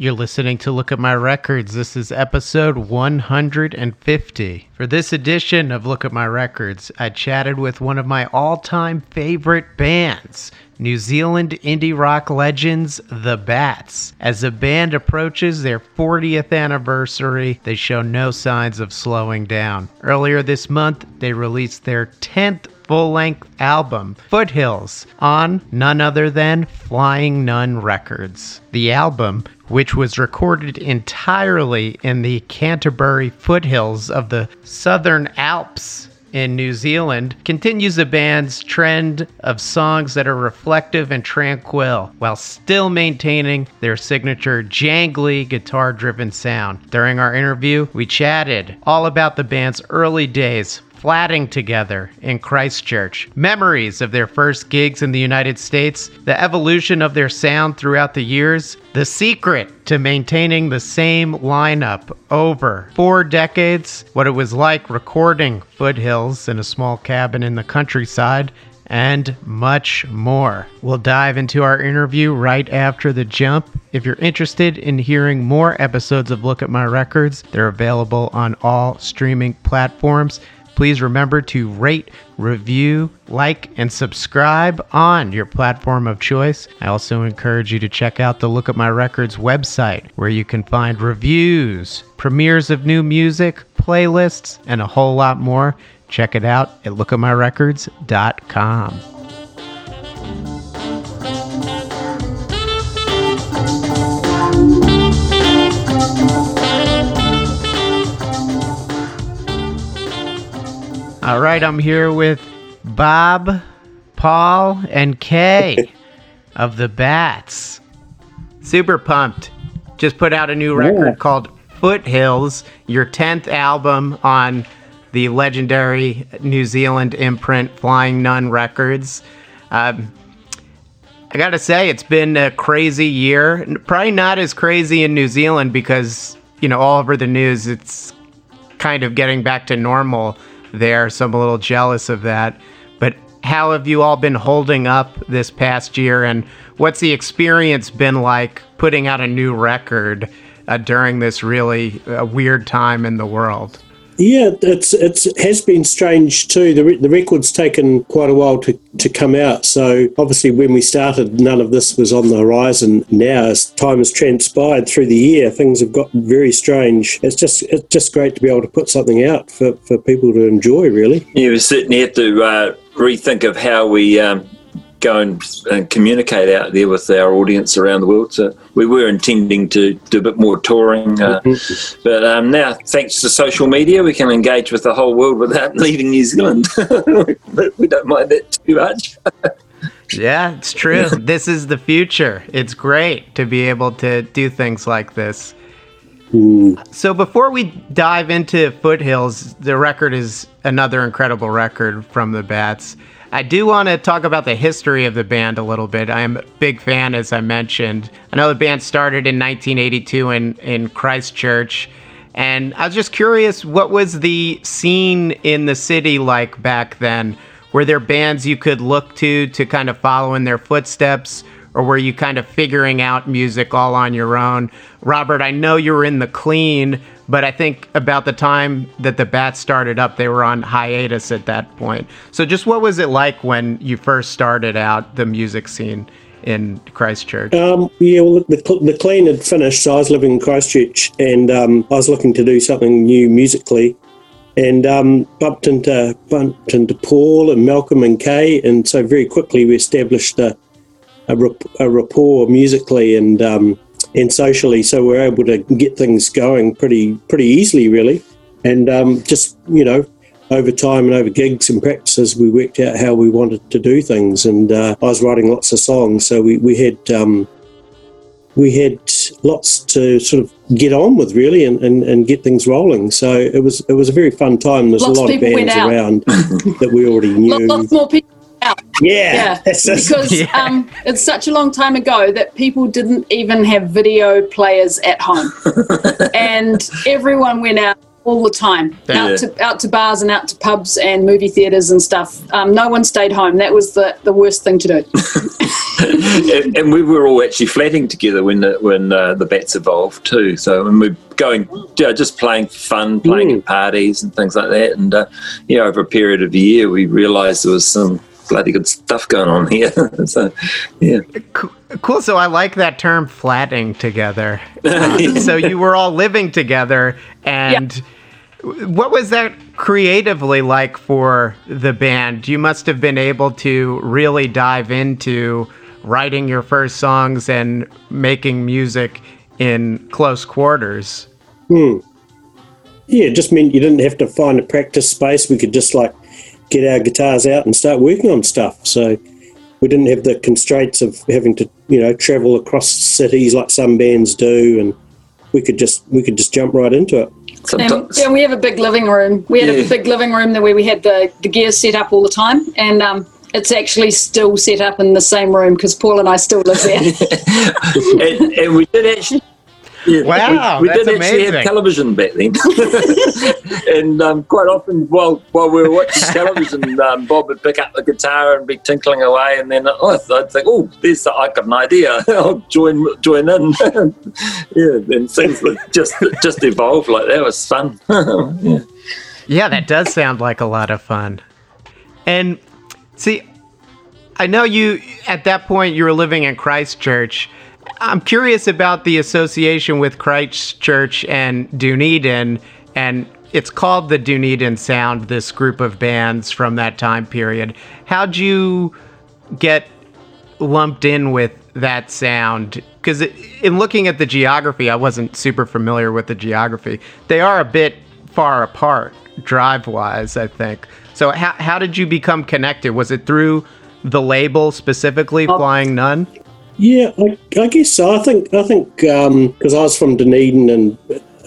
You're listening to Look at My Records. This is episode 150. For this edition of Look at My Records, I chatted with one of my all time favorite bands, New Zealand indie rock legends, The Bats. As the band approaches their 40th anniversary, they show no signs of slowing down. Earlier this month, they released their 10th full length album, Foothills, on none other than Flying Nun Records. The album, which was recorded entirely in the Canterbury foothills of the Southern Alps in New Zealand continues the band's trend of songs that are reflective and tranquil while still maintaining their signature jangly guitar driven sound. During our interview, we chatted all about the band's early days, flatting together in Christchurch, memories of their first gigs in the United States, the evolution of their sound throughout the years, the secret to maintaining the same lineup over four decades, what it was like recording Foothills in a small cabin in the countryside, and much more. We'll dive into our interview right after the jump. If you're interested in hearing more episodes of Look at My Records, they're available on all streaming platforms. Please remember to rate, review, like, and subscribe on your platform of choice. I also encourage you to check out the Look at My Records website, where you can find reviews, premieres of new music, playlists, and a whole lot more. Check it out at lookatmyrecords.com. All right, I'm here with Bob, Paul, and Kaye of the Bats. Super pumped. Just put out a new record Yeah. called Foothills, your 10th album on the legendary New Zealand imprint Flying Nun Records. Um, I gotta say, it's been a crazy year. Probably not as crazy in New Zealand because, you know, all over the news, it's kind of getting back to normal there, so I'm a little jealous of that. But how have you all been holding up this past year, and what's the experience been like putting out a new record uh, during this really uh, weird time in the world? Yeah, it's it's it has been strange too. The, re- the record's taken quite a while to, to come out. So obviously, when we started, none of this was on the horizon. Now, as time has transpired through the year, things have got very strange. It's just it's just great to be able to put something out for, for people to enjoy. Really, Yeah, we certainly have to uh, rethink of how we um, go and, and communicate out there with our audience around the world. So we were intending to do a bit more touring, uh, but um, now thanks to social media, we can engage with the whole world without leaving New Zealand. we don't mind that too much. Yeah, it's true. this is the future. It's great to be able to do things like this. So before we dive into Foothills, the record is another incredible record from the Bats. I do want to talk about the history of the band a little bit. I am a big fan, as I mentioned. I know the band started in 1982 in, in Christchurch. And I was just curious, what was the scene in the city like back then? Were there bands you could look to to kind of follow in their footsteps? Or were you kind of figuring out music all on your own? Robert, I know you were in the clean, but I think about the time that the Bats started up, they were on hiatus at that point. So, just what was it like when you first started out the music scene in Christchurch? um, yeah. Well, the, the clean had finished, so I was living in Christchurch, and um, I was looking to do something new musically. And um, bumped into bumped into Paul and Malcolm and Kaye, and so very quickly we established a a, rap- a rapport musically and um, and socially. So we're able to get things going pretty pretty easily, really. And um, just you know, over time and over gigs and practices, we worked out how we wanted to do things. And uh, I was writing lots of songs, so we we had. Um, we had lots to sort of get on with really and, and, and get things rolling. So it was it was a very fun time. There's Lots a lot of bands around that we already knew. Lots more people out. yeah, Yeah, just- because Yeah. um, it's such a long time ago that people didn't even have video players at home, and everyone went out. all the time, Yeah. out to out to bars and out to pubs and movie theaters and stuff. Um, no one stayed home. That was the, the worst thing to do. and, and we were all actually flatting together when the, when uh, the bats evolved too. So when we're going, you know, just playing for fun, playing at parties and things like that. And uh, you know, over a period of a year, we realised there was some bloody good stuff going on here. so yeah, uh, uh, Cool. So I like that term flatting together. Uh, so you were all living together and what was that creatively like for the band? You must have been able to really dive into writing your first songs and making music in close quarters. Hmm. Yeah, it just meant you didn't have to find a practice space. We could just like get our guitars out and start working on stuff. So we didn't have the constraints of having to, you know, travel across cities like some bands do, and we could just we could just jump right into it. And, sometimes. and we have a big living room. We had Yeah. a big living room where we had the, the gear set up all the time. And um, it's actually still set up in the same room because Paul and I still live there. and, and we did actually. Yeah, Wow, we, we that's did actually amazing. have television back then, and um, quite often while while we were watching television, um, Bob would pick up the guitar and be tinkling away, and then oh, I'd think, oh, there's I got an idea, I'll join join in, yeah, and things would just just evolve like that. It was fun. yeah. Yeah, that does sound like a lot of fun. And see, I know you at that point you were living in Christchurch. I'm curious about the association with Christchurch and Dunedin, and it's called the Dunedin Sound. This group of bands from that time period. How'd you get lumped in with that sound? Because in looking at the geography, I wasn't super familiar with the geography. They are a bit far apart drive wise, I think. So, how, how did you become connected? Was it through the label specifically, Flying Nun? Yeah, I, I guess so. I think I think because I was from Dunedin and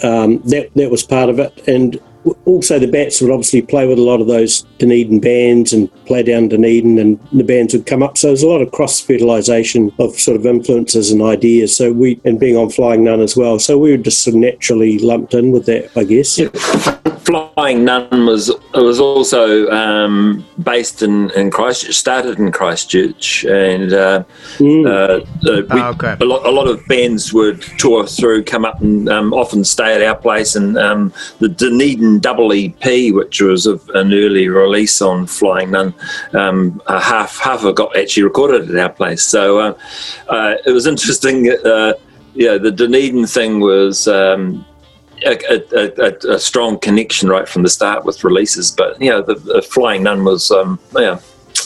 um, that that was part of it, and also the Bats would obviously play with a lot of those Dunedin bands and play down Dunedin, and the bands would come up. So there's a lot of cross fertilization of sort of influences and ideas. So we and being on Flying Nun as well, so we were just sort of naturally lumped in with that, I guess. Flying Nun was was also um, based in, in Christchurch, started in Christchurch, and uh, Mm. uh, uh, we, Oh, okay. a, lot, a lot of bands would tour through, come up and um, often stay at our place. And um, the Dunedin Double EP, which was of an early release on Flying Nun, um, uh, half half of it got actually recorded at our place. So uh, uh, it was interesting. Uh, yeah, the Dunedin thing was. Um, a, a, a, a strong connection right from the start with releases. But you know, the, the Flying Nun was um, yeah,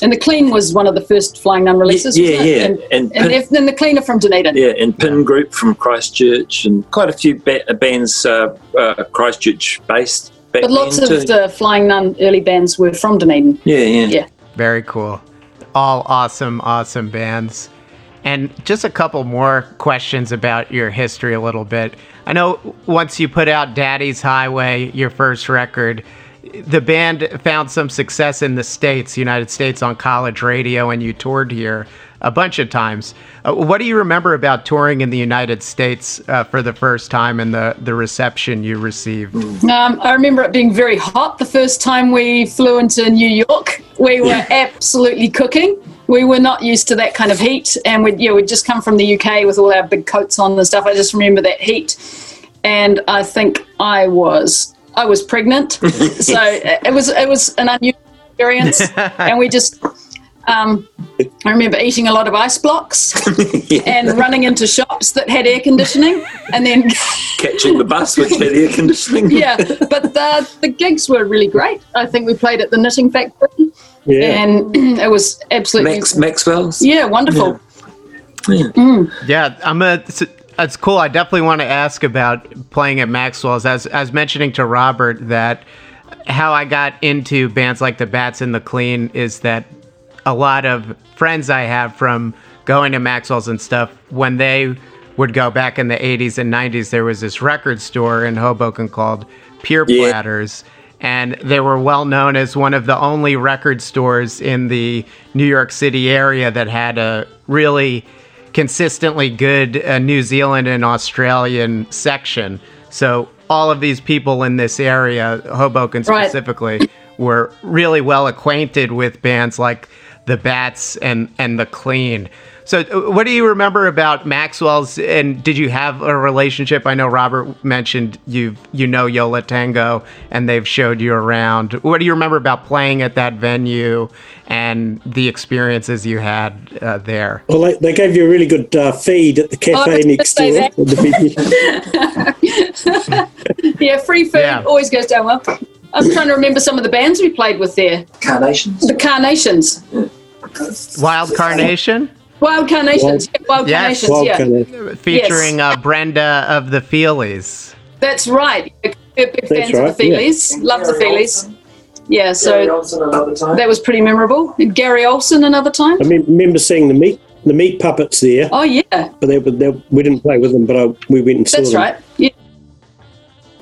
and the Clean was one of the first Flying Nun releases. Yeah, yeah. And, And- and, if- then the Cleaner from Dunedin. yeah, and Pin Group from Christchurch, and quite a few ba- bands uh, uh, Christchurch based. Back But lots then of too. the Flying Nun early bands were from Dunedin. yeah, yeah, Yeah. Very cool. All awesome, awesome bands. And just a couple more questions about your history a little bit. I know once you put out Daddy's Highway, your first record, the band found some success in the States, United States, on college radio, and you toured here a bunch of times. Uh, what do you remember about touring in the United States uh, for the first time and the, the reception you received? Um, I remember it being very hot the first time we flew into New York. We were absolutely cooking. We were not used to that kind of heat, and we yeah we'd just come from the UK with all our big coats on and stuff. I just remember that heat, and I think I was I was pregnant, so it was it was an unusual experience, and we just. Um, I remember eating a lot of ice blocks and running into shops that had air conditioning, and then catching the bus which had air conditioning. yeah, but the the gigs were really great. I think we played at the Knitting Factory, Yeah. and it was absolutely Max Maxwell's. yeah wonderful. Yeah, I'm a. It's, it's cool. I definitely want to ask about playing at Maxwell's. As as mentioning to Robert that how I got into bands like the Bats and the Clean is that a lot of friends I have from going to Maxwell's and stuff when they would go back in the 80s and 90s there was this record store in Hoboken called Pier Yeah. Platters and they were well known as one of the only record stores in the New York City area that had a really consistently good uh, New Zealand and Australian section. So all of these people in this area, Hoboken Right. specifically, were really well acquainted with bands like the Bats and and the Clean. So, uh, what do you remember about Maxwell's? And did you have a relationship? I know Robert mentioned you you know Yo La Tengo, and they've showed you around. What do you remember about playing at that venue and the experiences you had uh, there? Well, they, they gave you a really good uh, feed at the Oh, cafe was gonna next door. that. at the venue. Yeah, free food Yeah. always goes down well. I'm trying to remember some of the bands we played with there. Carnations. The Carnations. Wild Carnation, Wild Carnations. Yeah, Wild Yes. Carnations, Well, yeah. kind of- featuring uh, Brenda of the Feelies. That's right. We're big fans right, of the Feelies. Love the Feelies. Yeah, so another time. that was pretty memorable. Gary Olson another time. I mean, remember seeing the meat the meat puppets there, Oh, yeah. but they, they, we didn't play with them, but I, we went and saw That's them. right. Yeah.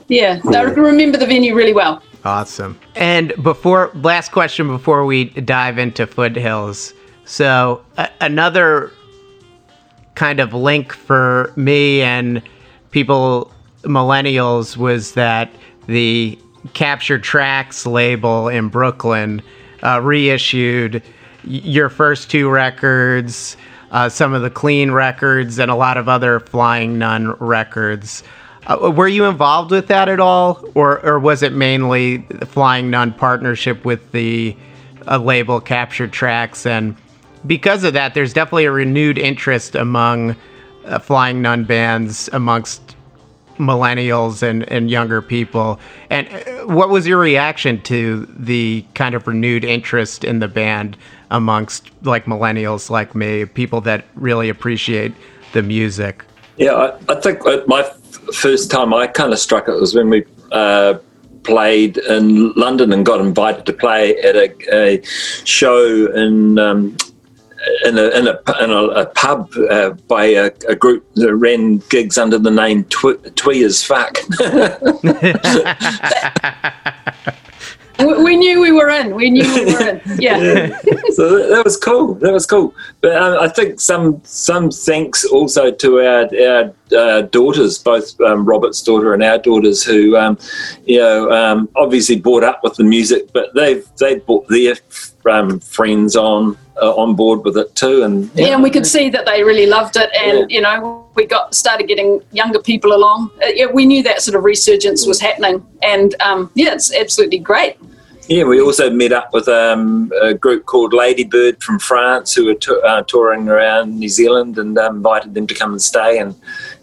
Yeah, I remember the venue really well. Awesome. And before last question before we dive into foothills. So another kind of link for me and people millennials was that the Capture Tracks label in Brooklyn uh, reissued your first two records, uh, some of the clean records, and a lot of other Flying Nun records. Uh, were you involved with that at all, or or was it mainly the Flying Nun partnership with the uh, label Capture Tracks? And because of that, there's definitely a renewed interest among uh, Flying Nun bands amongst millennials and, and younger people. And uh, what was your reaction to the kind of renewed interest in the band amongst like millennials like me, people that really appreciate the music? Yeah, I, I think uh, my first time I kind of struck it was when we uh, played in London and got invited to play at a, a show in. Um, in a, in a, in a, a pub uh, by a, a group that ran gigs under the name Twe, Twee as Fuck. We, we knew we were in. We knew we were in. Yeah. so that, that was cool. That was cool. But um, I think some some thanks also to our our uh, daughters, both um, Robert's daughter and our daughters, who um, you know um, obviously brought up with the music, but they've they brought their um, friends on uh, on board with it too, and Yeah, and we could see that they really loved it, and you know, we got started getting younger people along. Uh, yeah, we knew that sort of resurgence was happening, and um, yeah, it's absolutely great. Yeah, we also met up with um, a group called Ladybird from France who were uh, touring around New Zealand and um, invited them to come and stay. And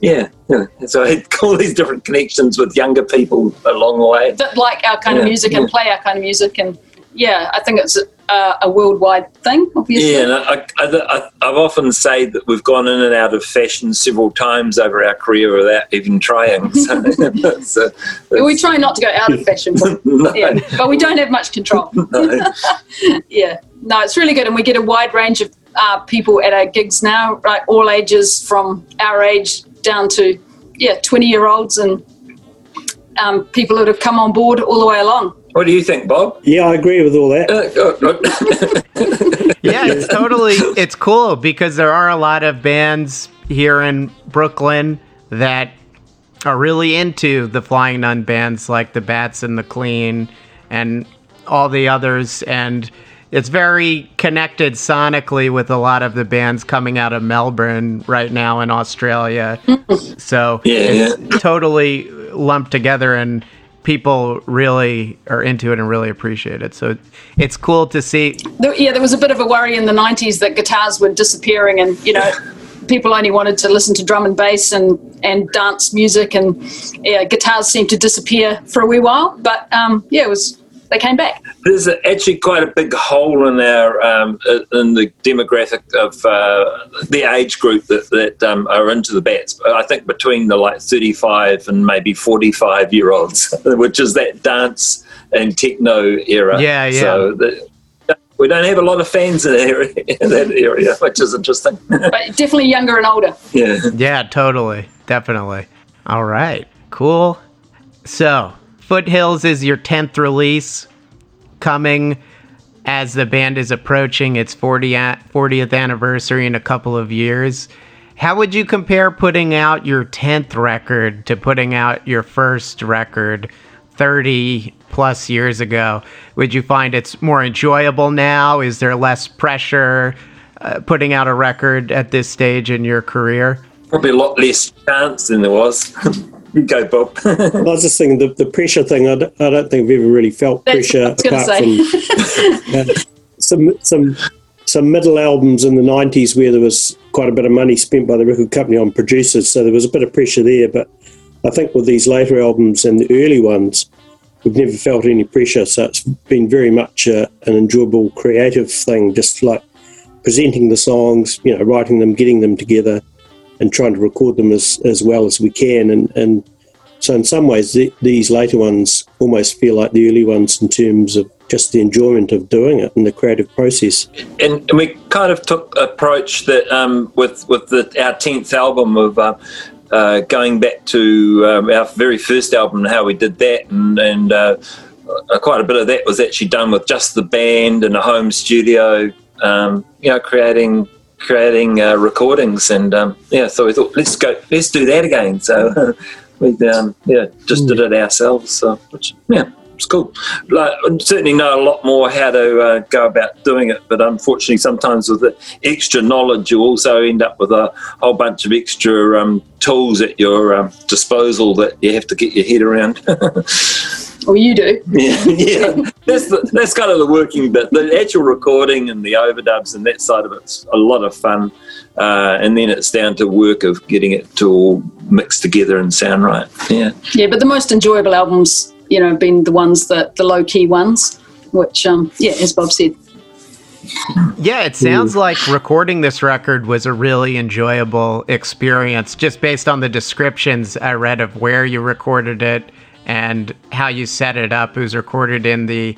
yeah, yeah. so I had all these different connections with younger people along the way. That like our kind of Yeah, music and play our kind of music, and yeah, I think it's a, a worldwide thing. Obviously, Yeah, and I, I, I, I've often say that we've gone in and out of fashion several times over our career without even trying. So, so we try not to go out of fashion, but, no, yeah, but we don't have much control. no. yeah, no, it's really good, and we get a wide range of uh, people at our gigs now, right? All ages, from our age down to yeah, twenty year olds and um, people that have come on board all the way along. What do you think, Bob? Yeah, I agree with all that. Uh, uh, yeah, it's totally it's cool because there are a lot of bands here in Brooklyn that are really into the Flying Nun bands like the Bats and the Clean and all the others and it's very connected sonically with a lot of the bands coming out of Melbourne right now in Australia. so Yeah, it's totally lumped together and people really are into it and really appreciate it. So it's cool to see There, yeah, there was a bit of a worry in the '90s that guitars were disappearing, and you know, people only wanted to listen to drum and bass and and dance music, and yeah, guitars seemed to disappear for a wee while. But um, yeah, it was they came back. There's actually quite a big hole in our um, in the demographic of uh, the age group that, that um, are into the bats. I think between the like 35 and maybe 45 year olds, which is that dance and techno era. Yeah, yeah. So the, we don't have a lot of fans in that area, in that area which is interesting. But definitely younger and older. yeah. Yeah, totally. Definitely. All right. Cool. So, Foothills is your 10th release coming as the band is approaching its 40 40th anniversary in a couple of years. How would you compare putting out your 10th record to putting out your first record 30 plus years ago? Would you find it's more enjoyable now? Is there less pressure uh, putting out a record at this stage in your career? Probably a lot less chance than there was. you go, Bob. I was just thinking the, the pressure thing. I don't, I don't think we've ever really felt That's pressure I was apart gonna from uh, some some some middle albums in the '90s where there was quite a bit of money spent by the record company on producers, so there was a bit of pressure there. But I think with these later albums and the early ones, we've never felt any pressure. So it's been very much uh, an enjoyable creative thing, just like presenting the songs, you know, writing them, getting them together, and trying to record them as, as well as we can. And, and so, in some ways, the, these later ones almost feel like the early ones in terms of just the enjoyment of doing it and the creative process. and, and we kind of took approach that um, with with the, our tenth album of uh, uh, going back to um, our very first album and how we did that, and, and uh, uh, quite a bit of that was actually done with just the band and a home studio. Um, you know, creating creating uh, recordings, and um, yeah, so we thought let's go, let's do that again. So we um, yeah just did it ourselves. So which yeah. It's cool. Like, certainly know a lot more how to uh, go about doing it, but unfortunately, sometimes with the extra knowledge, you also end up with a whole bunch of extra um, tools at your um, disposal that you have to get your head around. Or you do. yeah, yeah. That's the, that's kind of the working bit. The actual recording and the overdubs and that side of it's a lot of fun, uh, and then it's down to work of getting it to all mixed together and sound right. Yeah. Yeah, but the most enjoyable albums, you know, have been the ones that the low key ones, which, um, yeah, as Bob said, Yeah, it sounds like recording this record was a really enjoyable experience just based on the descriptions I read of where you recorded it and how you set it up. It was recorded in the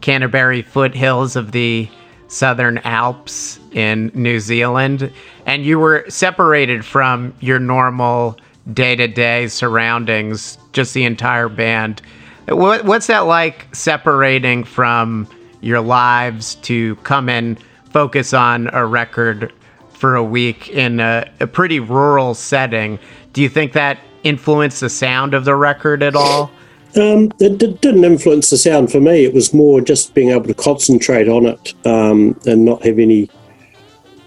Canterbury foothills of the Southern Alps in New Zealand, and you were separated from your normal day to day surroundings, just the entire band. What, what's that like separating from your lives to come and focus on a record for a week in a, a pretty rural setting? Do you think that influenced the sound of the record at all? Um, it d- didn't influence the sound for me. It was more just being able to concentrate on it um, and not have any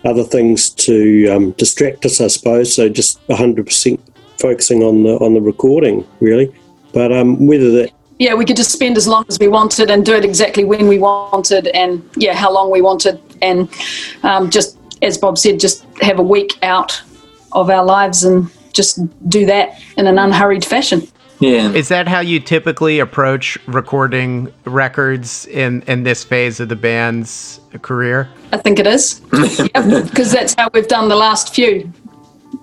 other things to um, distract us, I suppose. So just 100% focusing on the on the recording, really. But um, whether that yeah, we could just spend as long as we wanted and do it exactly when we wanted and, yeah, how long we wanted. And um, just, as Bob said, just have a week out of our lives and just do that in an unhurried fashion. Yeah. Is that how you typically approach recording records in, in this phase of the band's career? I think it is. Because that's how we've done the last few.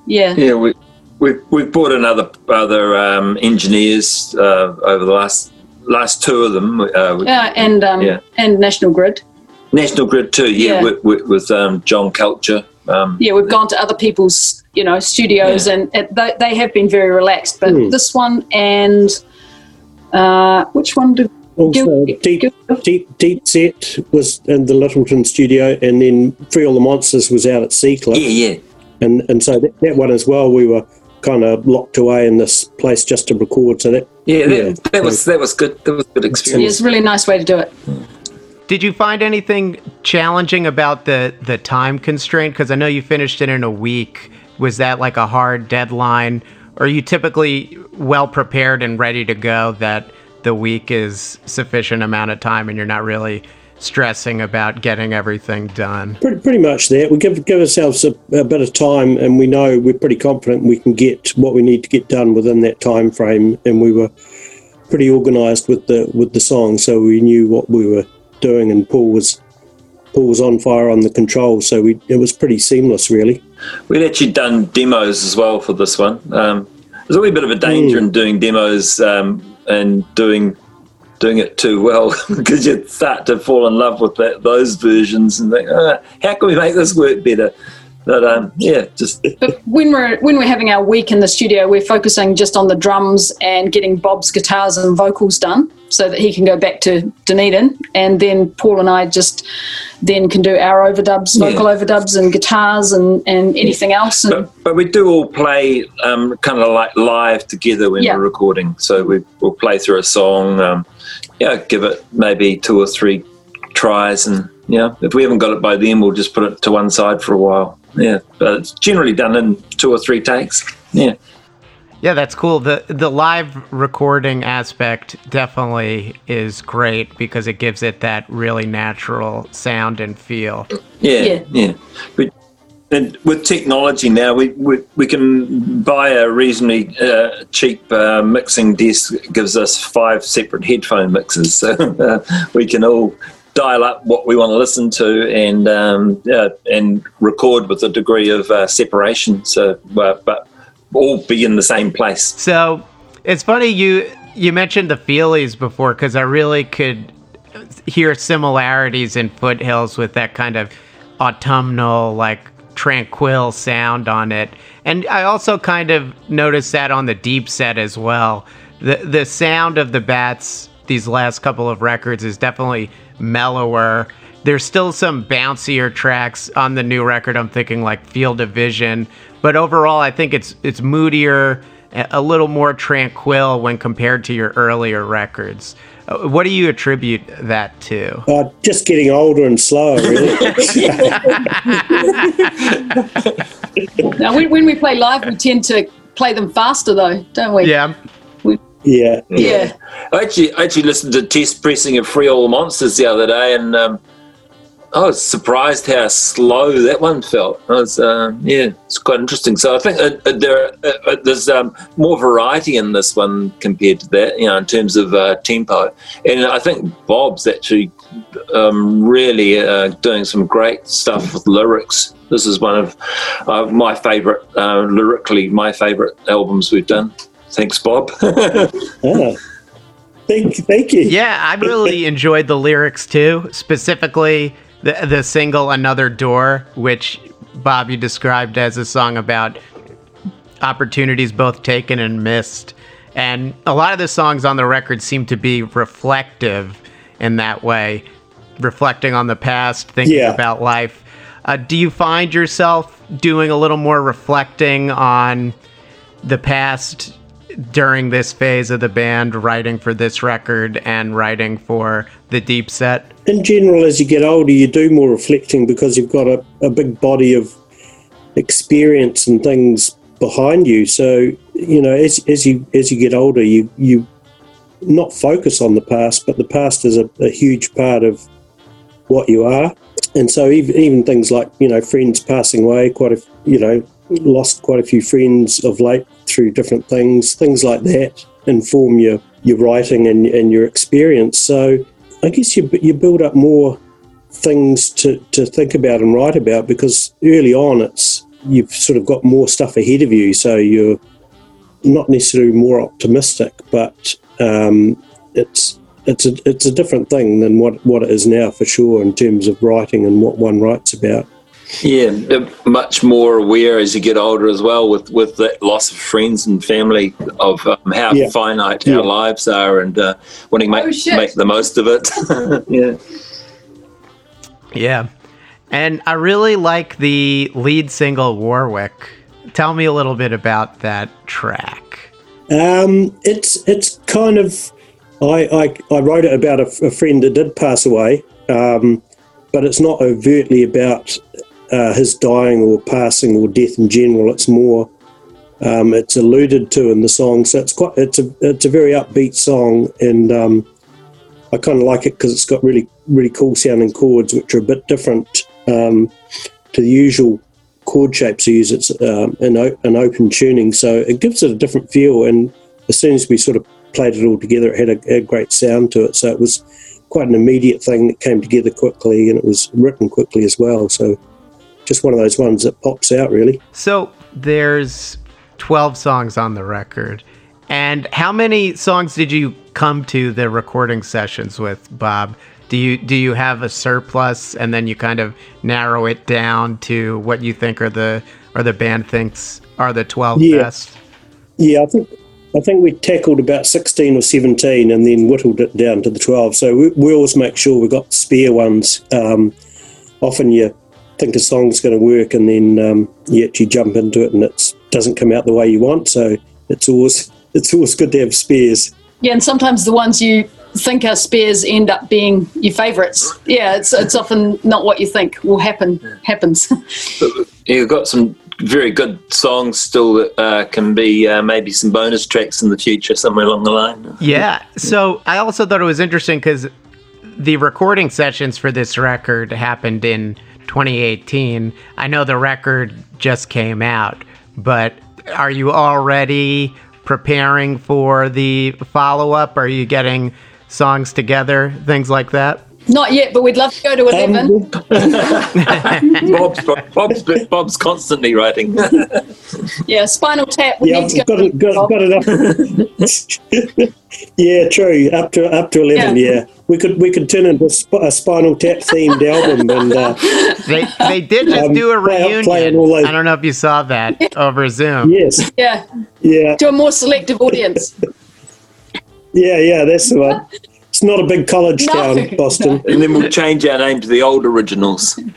Yeah. Yeah, we we've we've brought in other other um, engineers uh, over the last last two of them. Uh, Yeah, and um, Yeah. and National Grid. National Grid too. Yeah, Yeah. with, with, with um, John Culture. Um, Yeah, we've gone to other people's, you know, studios, Yeah. and it, they, they have been very relaxed. But Hmm. this one and uh, which one did also Gil- deep, Gil- deep deep set was in the Lyttelton studio, and then Free All the Monsters was out at Sea Cliff. yeah, yeah. and and so that, that one as well we were kind of locked away in this place just to record so that Yeah, that, Yeah. that was that was good. That was a good Yeah, experience. it's a really nice way to do it. Did you find anything challenging about the, the time constraint? Because I know you finished it in a week. Was that like a hard deadline? Or are you typically well prepared and ready to go that the week is sufficient amount of time and you're not really stressing about getting everything done? pretty, pretty much that we give give ourselves a, a bit of time and we know we're pretty confident we can get what we need to get done within that time frame and we were pretty organized with the with the song so we knew what we were doing and Paul was Paul was on fire on the controls so we it was pretty seamless really We'd actually done demos as well for this one. Um, there's always a bit of a danger in doing demos um, and doing doing it too well because you start to fall in love with that, those versions and think, ah, how can we make this work better? But um, yeah, just But when we're when we're having our week in the studio, we're focusing just on the drums and getting Bob's guitars and vocals done, so that he can go back to Dunedin, and then Paul and I just then can do our overdubs, Yeah. vocal overdubs, and guitars and and anything else. And but, but we do all play um, kind of like live together when Yeah. we're recording. So we will play through a song, um, yeah, give it maybe two or three tries, and yeah, if we haven't got it by then, we'll just put it to one side for a while. Yeah, but it's generally done in two or three takes. Yeah. Yeah, that's cool. The the live recording aspect definitely is great because it gives it that really natural sound and feel. Yeah, Yeah. yeah. But and with technology now, we we, we can buy a reasonably uh, cheap uh, mixing desk. It gives us five separate headphone mixes, so uh, we can all dial up what we want to listen to and um, uh, and record with a degree of uh, separation. So, uh, but all be in the same place. So it's funny you you mentioned the Feelies before because I really could hear similarities in Foothills with that kind of autumnal, like tranquil sound on it, and I also kind of noticed that on the deep set as well. The the sound of the bats these last couple of records is definitely mellower. There's still some bouncier tracks on the new record. I'm thinking like Field of Vision, but overall, I think it's it's moodier, a a little more tranquil when compared to your earlier records. Uh, What do you attribute that to? Uh, just getting older and slower, really. now, when, when we play live, we tend to play them faster, though, don't we? Yeah, yeah. Yeah. I actually, I actually listened to test pressing of Free All Monsters the other day, and um, I was surprised how slow that one felt. I was, uh, yeah, it's quite interesting. So I think uh, uh, there, uh, uh, there's um, more variety in this one compared to that, you know, in terms of uh, tempo. And I think Bob's actually um, really uh, doing some great stuff with lyrics. This is one of uh, my favourite, uh, lyrically, my favourite albums we've done. Thanks, Bob. Thank, thank you. yeah. I really enjoyed the lyrics too, specifically the the single "Another Door," which Bob you described as a song about opportunities both taken and missed. And a lot of the songs on the record seem to be reflective in that way, reflecting on the past, thinking Yeah. about life. Uh, do you find yourself doing a little more reflecting on the past during this phase of the band, writing for this record and writing for the deep set? in general, as you get older, you do more reflecting because you've got a, a big body of experience and things behind you. So you know, as, as you as you get older, you you not focus on the past, but the past is a, a huge part of what you are. And so even, even things like you know friends passing away, quite a you know lost quite a few friends of late through different things, things like that inform your your writing and, and your experience. So I guess you you build up more things to, to think about and write about because early on it's you've sort of got more stuff ahead of you, so you're not necessarily more optimistic, but um, it's it's a it's a different thing than what, what it is now for sure in terms of writing and what one writes about. Yeah, much more aware as you get older as well with with that loss of friends and family of um, how Yeah. finite Yeah. our lives are and uh, wanting to Oh, make shit. make the most of it. yeah. Yeah. And I really like the lead single Warwick. Tell me a little bit about that track. Um, it's it's kind of I, I, I wrote it about a, a friend that did pass away, um, but it's not overtly about uh, his dying or passing or death in general. It's more um, it's alluded to in the song, so it's quite it's a it's a very upbeat song, and um, I kind of like it because it's got really really cool sounding chords, which are a bit different um, to the usual chord shapes use. It's um, an, o- an open tuning, so it gives it a different feel. And as soon as we sort of played it all together, it had a, a great sound to it. So it was quite an immediate thing that came together quickly, and it was written quickly as well. So just one of those ones that pops out really. So there's 12 songs on the record. And how many songs did you come to the recording sessions with, Bob? Do you do you have a surplus and then you kind of narrow it down to what you think are the or the band thinks are the 12 Yeah. best? Yeah, I think I think we tackled about sixteen or seventeen, and then whittled it down to the twelve. So we, we always make sure we've got spare ones. Um, often you think a song's going to work, and then um, you actually jump into it, and it doesn't come out the way you want. So it's always it's always good to have spares. Yeah, and sometimes the ones you think are spares end up being your favourites. Yeah, it's it's often not what you think will happen happens. You've got some very good songs still that uh, can be uh, maybe some bonus tracks in the future somewhere along the line. Yeah. So I also thought it was interesting because the recording sessions for this record happened in 2018. I know the record just came out, but are you already preparing for the follow up? Are you getting songs together, things like that? Not yet, but we'd love to go to eleven. Um, Bob's, Bob's, Bob's constantly writing. yeah, Spinal Tap. We yeah, need to I've go. got it, got, got it up. yeah, true. Up to up to eleven. Yeah. Yeah, we could we could turn into a, sp- a Spinal Tap themed album, and uh, They they did just Um, do a reunion. playing all those- I don't know if you saw that over Zoom. yes, Yeah, yeah, to a more selective audience. yeah, yeah. That's the one. It's not a big college No, town, Boston. and then we'll change our name to the old originals.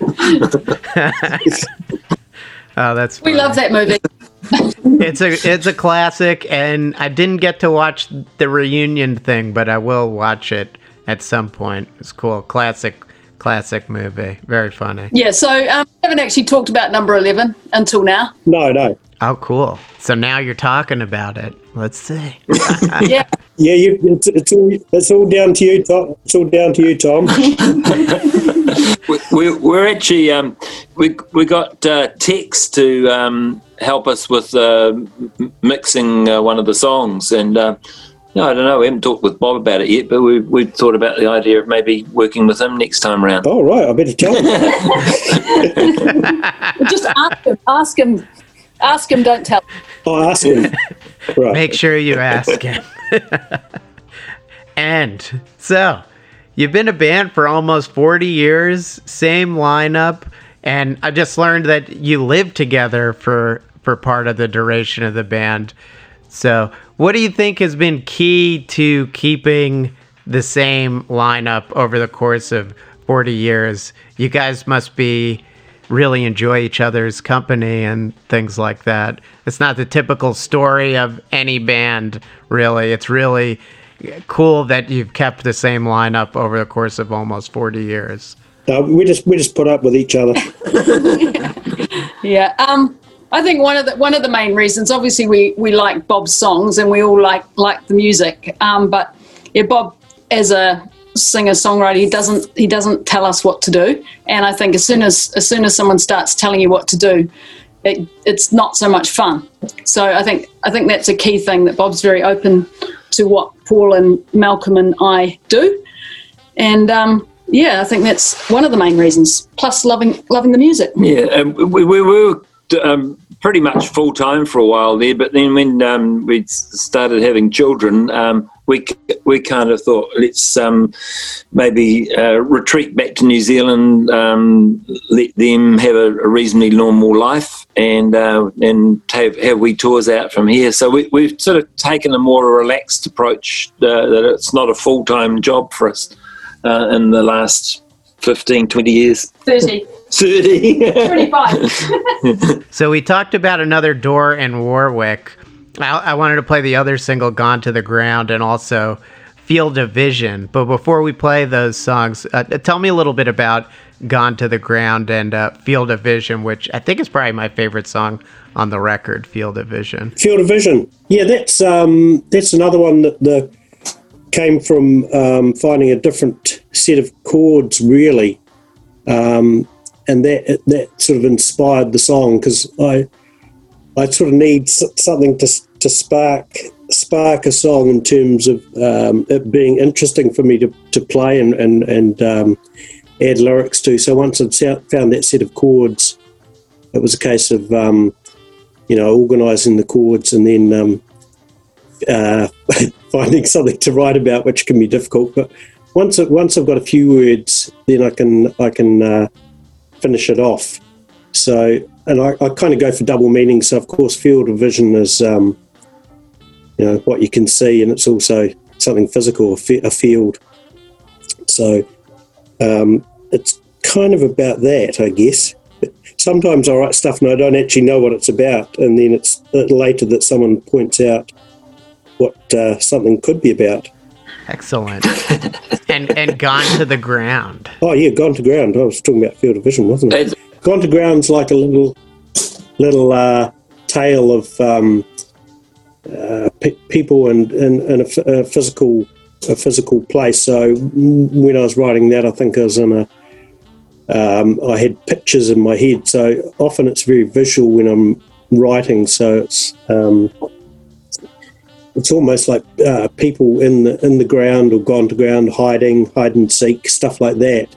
Oh, that's We love that movie. it's a it's a classic, and I didn't get to watch the reunion thing, but I will watch it at some point. It's cool, classic, classic movie, very funny. Yeah, so um, we haven't actually talked about number eleven until now. No, no. Oh, cool. So now you're talking about it. Let's see. Yeah, Yeah, you, it's, it's all it's all down to you, Tom. It's all down to you, Tom. we, we, we're actually um, we we got uh, Tex to um, help us with uh, m- mixing uh, one of the songs, and uh, no, I don't know. We haven't talked with Bob about it yet, but we we thought about the idea of maybe working with him next time round. Oh, right. I better tell him. just ask him. Ask him. Ask him. Don't tell. I'll oh, ask him. Right. Make sure you ask him. and so, you've been a band for almost 40 years, same lineup, and I just learned that you lived together for for part of the duration of the band. So, what do you think has been key to keeping the same lineup over the course of 40 years? You guys must be really enjoy each other's company and things like that. It's not the typical story of any band, really. It's really cool that you've kept the same lineup over the course of almost 40 years. No, we just we just put up with each other. Yeah. Um, I think one of the one of the main reasons, obviously, we we like Bob's songs and we all like like the music. Um, but yeah, Bob as a singer songwriter, he doesn't he doesn't tell us what to do. And I think as soon as as soon as someone starts telling you what to do, it, it's not so much fun. So I think I think that's a key thing that Bob's very open to what Paul and Malcolm and I do. And um, yeah, I think that's one of the main reasons. Plus, loving loving the music. Yeah, um, we, we were um, pretty much full time for a while there, but then when um, we started having children, um, we we kind of thought let's um, maybe uh, retreat back to New Zealand, um, let them have a, a reasonably normal life, and uh, and have have we tours out from here. So we, we've sort of taken a more relaxed approach uh, that it's not a full time job for us uh, in the last 15, 20 years. 30. 30. 25. So we talked about another door in Warwick. I, I wanted to play the other single, "Gone to the Ground," and also "Field of Vision." But before we play those songs, uh, tell me a little bit about "Gone to the Ground" and uh, "Field of Vision," which I think is probably my favorite song on the record. "Field of Vision." Field of Vision. Yeah, that's um, that's another one that the came from um, finding a different set of chords, really, um, and that that sort of inspired the song because I I sort of need something to to spark spark a song in terms of um, it being interesting for me to, to play and and and um, add lyrics to. So once I'd found that set of chords, it was a case of um, you know, organising the chords and then um, uh, finding something to write about, which can be difficult. But once it, once I've got a few words, then I can I can uh, finish it off. So, and I, I kind of go for double meaning. So, of course, field of vision is um, you know what you can see, and it's also something physical, a, field. So, um, it's kind of about that, I guess. Sometimes I write stuff and I don't actually know what it's about, and then it's later that someone points out what uh, something could be about. Excellent. and and gone to the ground. Oh yeah, gone to ground. I was talking about field of vision, wasn't it? Gone to ground's like a little little uh, tale of um, uh, pe- people and, and, and a, physical a physical place. So when I was writing that, I think I was in a um, I had pictures in my head. So often it's very visual when I'm writing. So it's um, it's almost like uh, people in the in the ground or gone to ground, hiding, hide and seek, stuff like that.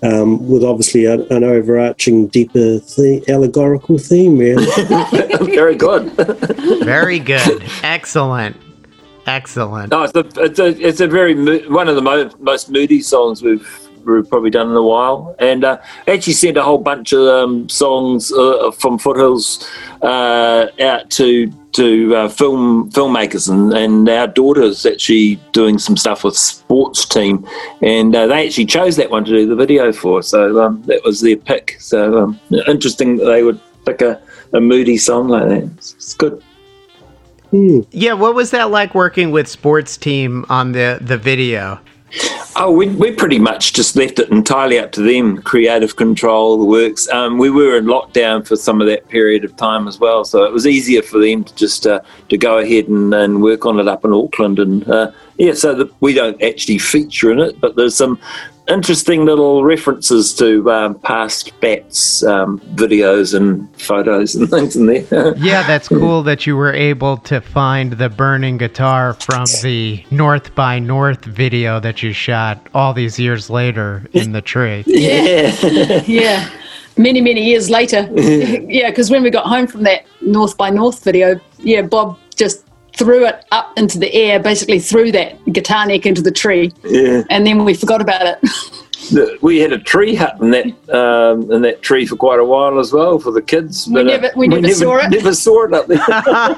Um, with obviously a, an overarching, deeper, the- allegorical theme, really. very good. Very good. Excellent. Excellent. No, it's a, it's a, it's a very mo- one of the mo- most moody songs we've we've probably done in a while, and uh, actually sent a whole bunch of um, songs uh, from Foothills uh, out to to uh, film filmmakers, and, and our daughter's actually doing some stuff with sports team, and uh, they actually chose that one to do the video for. So um, that was their pick. So um, interesting that they would pick a, a moody song like that. It's, it's good. Yeah, what was that like working with sports team on the the video? Oh, we, we pretty much just left it entirely up to them, creative control, the works. Um, we were in lockdown for some of that period of time as well, so it was easier for them to just uh, to go ahead and, and work on it up in Auckland. And uh, yeah, so that we don't actually feature in it, but there's some interesting little references to um, past bats um, videos and photos and things in there. Yeah, that's cool that you were able to find the burning guitar from the North by North video that you shot all these years later in the tree. yeah. yeah many many years later yeah because when we got home from that north by north video yeah bob just threw it up into the air basically threw that guitar neck into the tree yeah. and then we forgot about it The- we had a tree hut in that um, in that tree for quite a while as well for the kids. We never- we never saw it. Never saw it up there.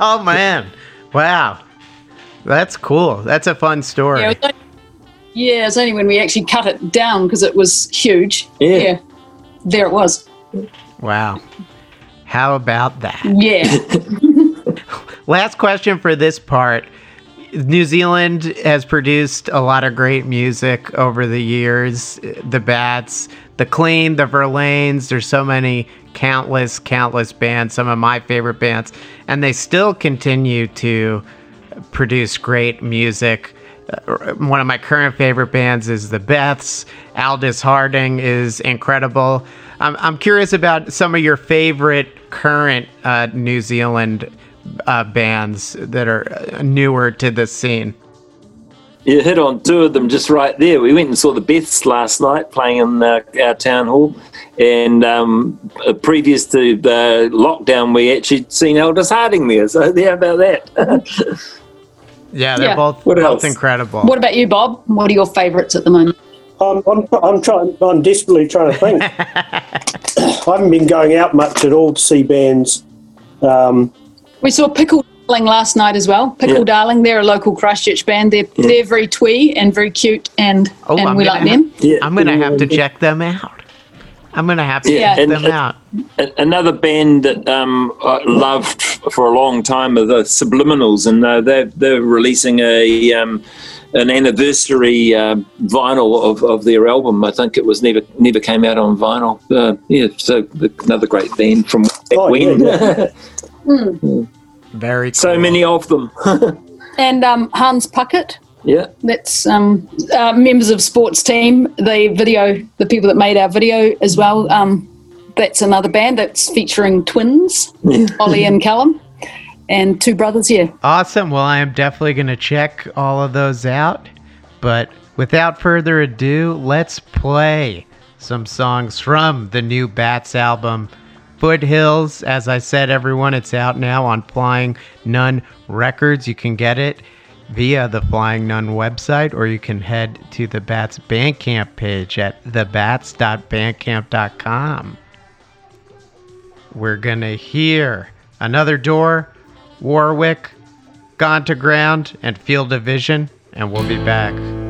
oh man. Wow. That's cool. That's a fun story. yeah, it was only, yeah it's only when we actually cut it down because it was huge Yeah. there it was Wow. How about that? yeah Last question for this part. New Zealand has produced a lot of great music over the years. The Bats, the Clean, the Verlaines. There's so many countless, countless bands, some of my favorite bands, and they still continue to produce great music. Uh, One of my current favorite bands is the Beths. Aldous Harding is incredible. I'm, I'm curious about some of your favorite current uh, New Zealand uh, bands that are uh, newer to the scene. You hit on two of them just right there. We went and saw the Beths last night playing in uh, our town hall, and um, uh, previous to the lockdown, we actually seen Aldous Harding there. So yeah, about that. Yeah, they're Yeah. both What both else? incredible. what about you bob what are your favorites at the moment I'm, I'm, I'm trying. I'm desperately trying to think. I haven't been going out much at all to see bands. Um, We saw Pickle Darling last night as well. Pickle Yeah. Darling, they're a local Christchurch band. They're they're very twee and very cute, and Oh, and I'm we gonna like them. yeah. I'm gonna have to check them out. I'm gonna have to Yeah, check and- them out. Another band that um, I loved for a long time are the Subliminals, and uh, they're they're releasing a um, an anniversary uh, vinyl of, of their album. I think it was never never came out on vinyl. Uh, yeah, so another great band from back Oh, yeah, when. yeah. Very so many of them. And um, Hans Pucket, yeah, that's um, uh, members of sports team. The video, the people that made our video as well. Um, that's another band that's featuring twins, Ollie and Callum, and two brothers. Yeah, Awesome. Well, I am definitely going to check all of those out. But without further ado, let's play some songs from the new Bats album, Foothills. As I said, everyone, it's out now on Flying Nun Records. You can get it via the Flying Nun website, or you can head to the Bats Bandcamp page at thebats.bandcamp.com. We're gonna hear another door, Warwick, Gone to Ground, and Field of Vision, and we'll be back.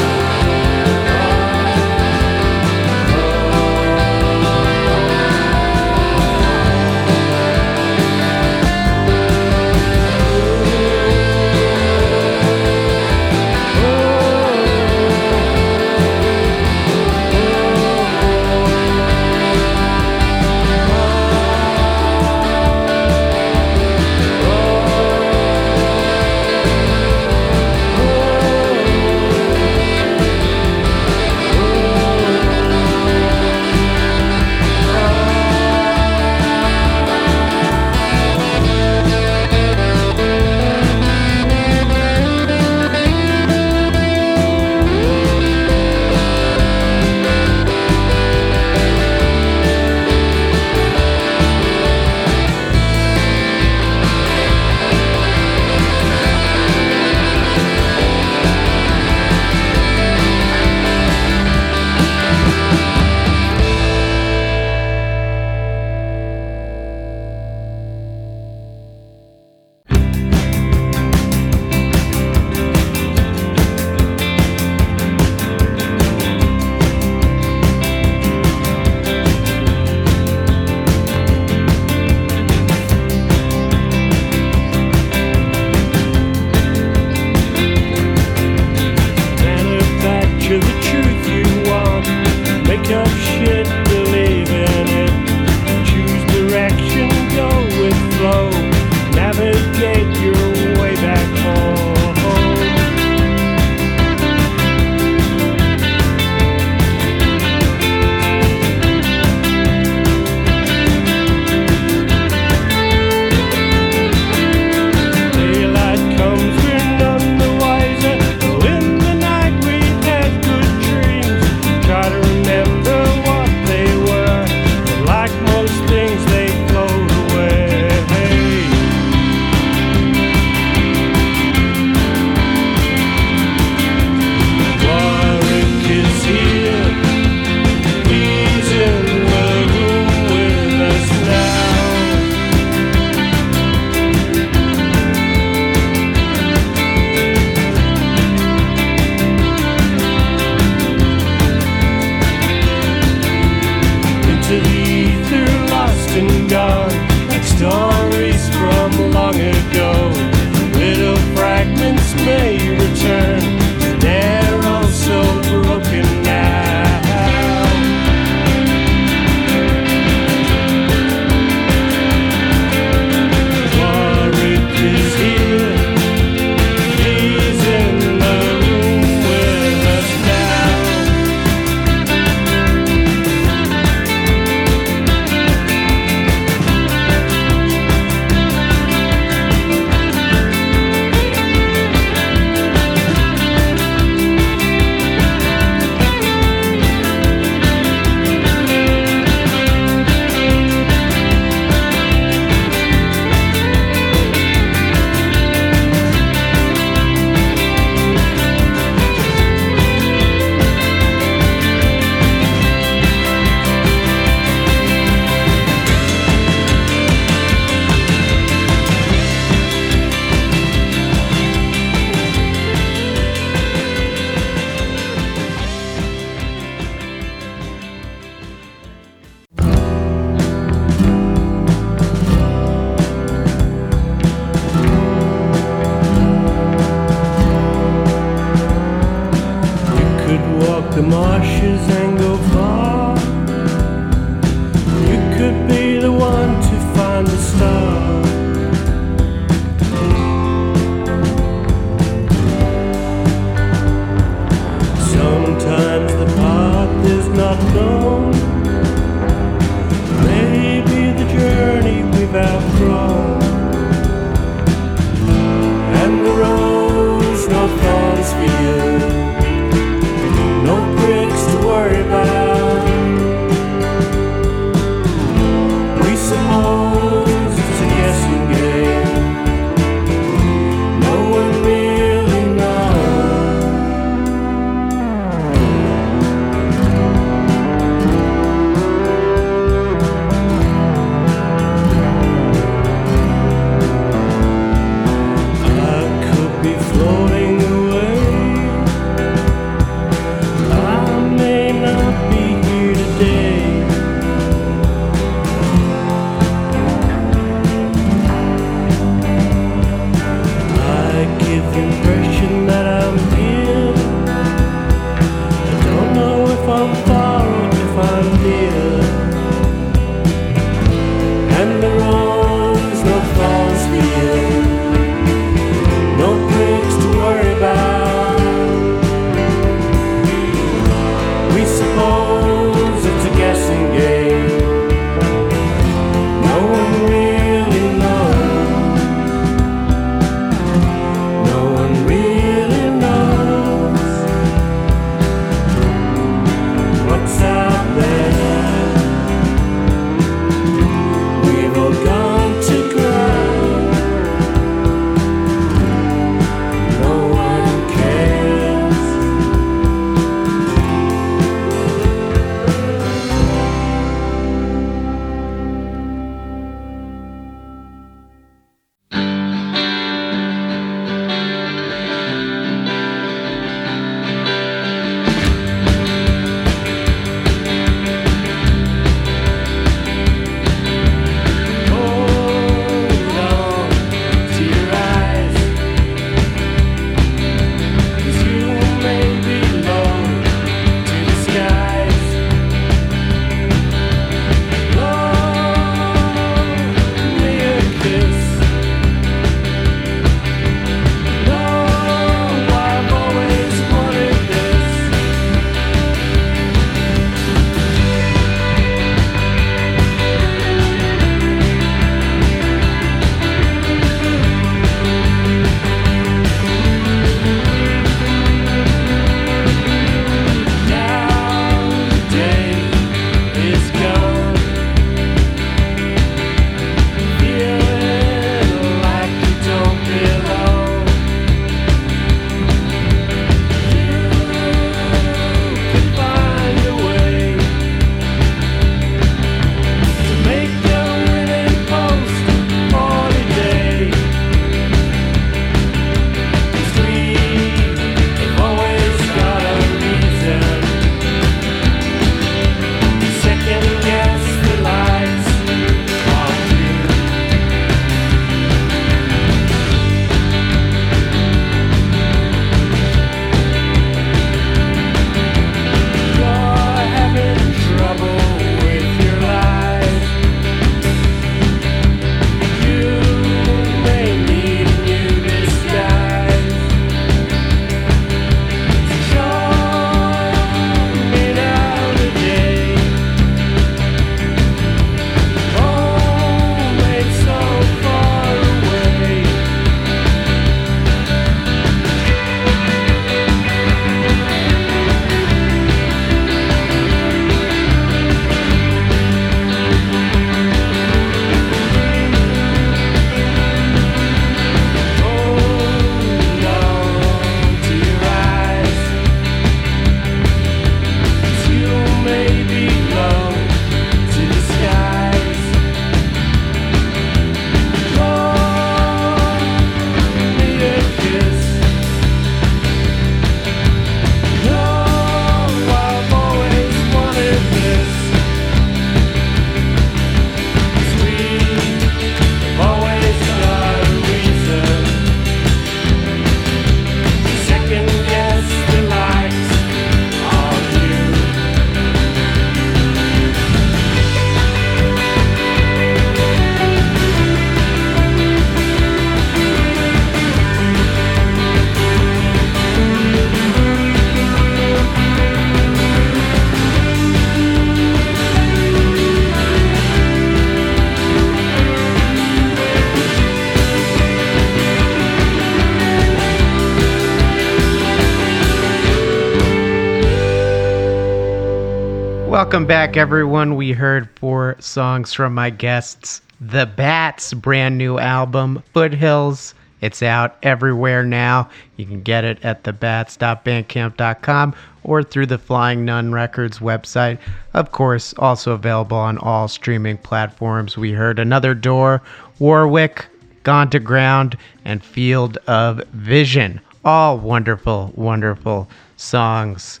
Welcome back, everyone. We heard four songs from my guests. The Bats' brand new album, Foothills. It's out everywhere now. You can get it at thebats.bandcamp.com or through the Flying Nun Records website. Of course, also available on all streaming platforms. We heard Another Door, Warwick, Gone to Ground, and Field of Vision. All wonderful, wonderful songs.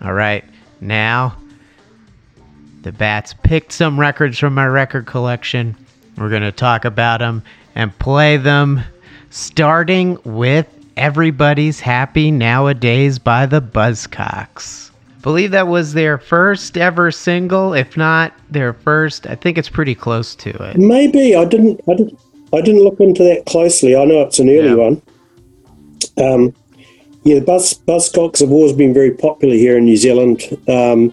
All right, now the Bats picked some records from my record collection. We're going to talk about them and play them, starting with Everybody's Happy Nowadays by the Buzzcocks. Believe that was their first ever single, if not their first. I think it's pretty close to it. Maybe I didn't. I didn't. I didn't look into that closely. I know it's an early Yeah. one. Um, yeah, the Buzz Buzzcocks have always been very popular here in New Zealand. Um,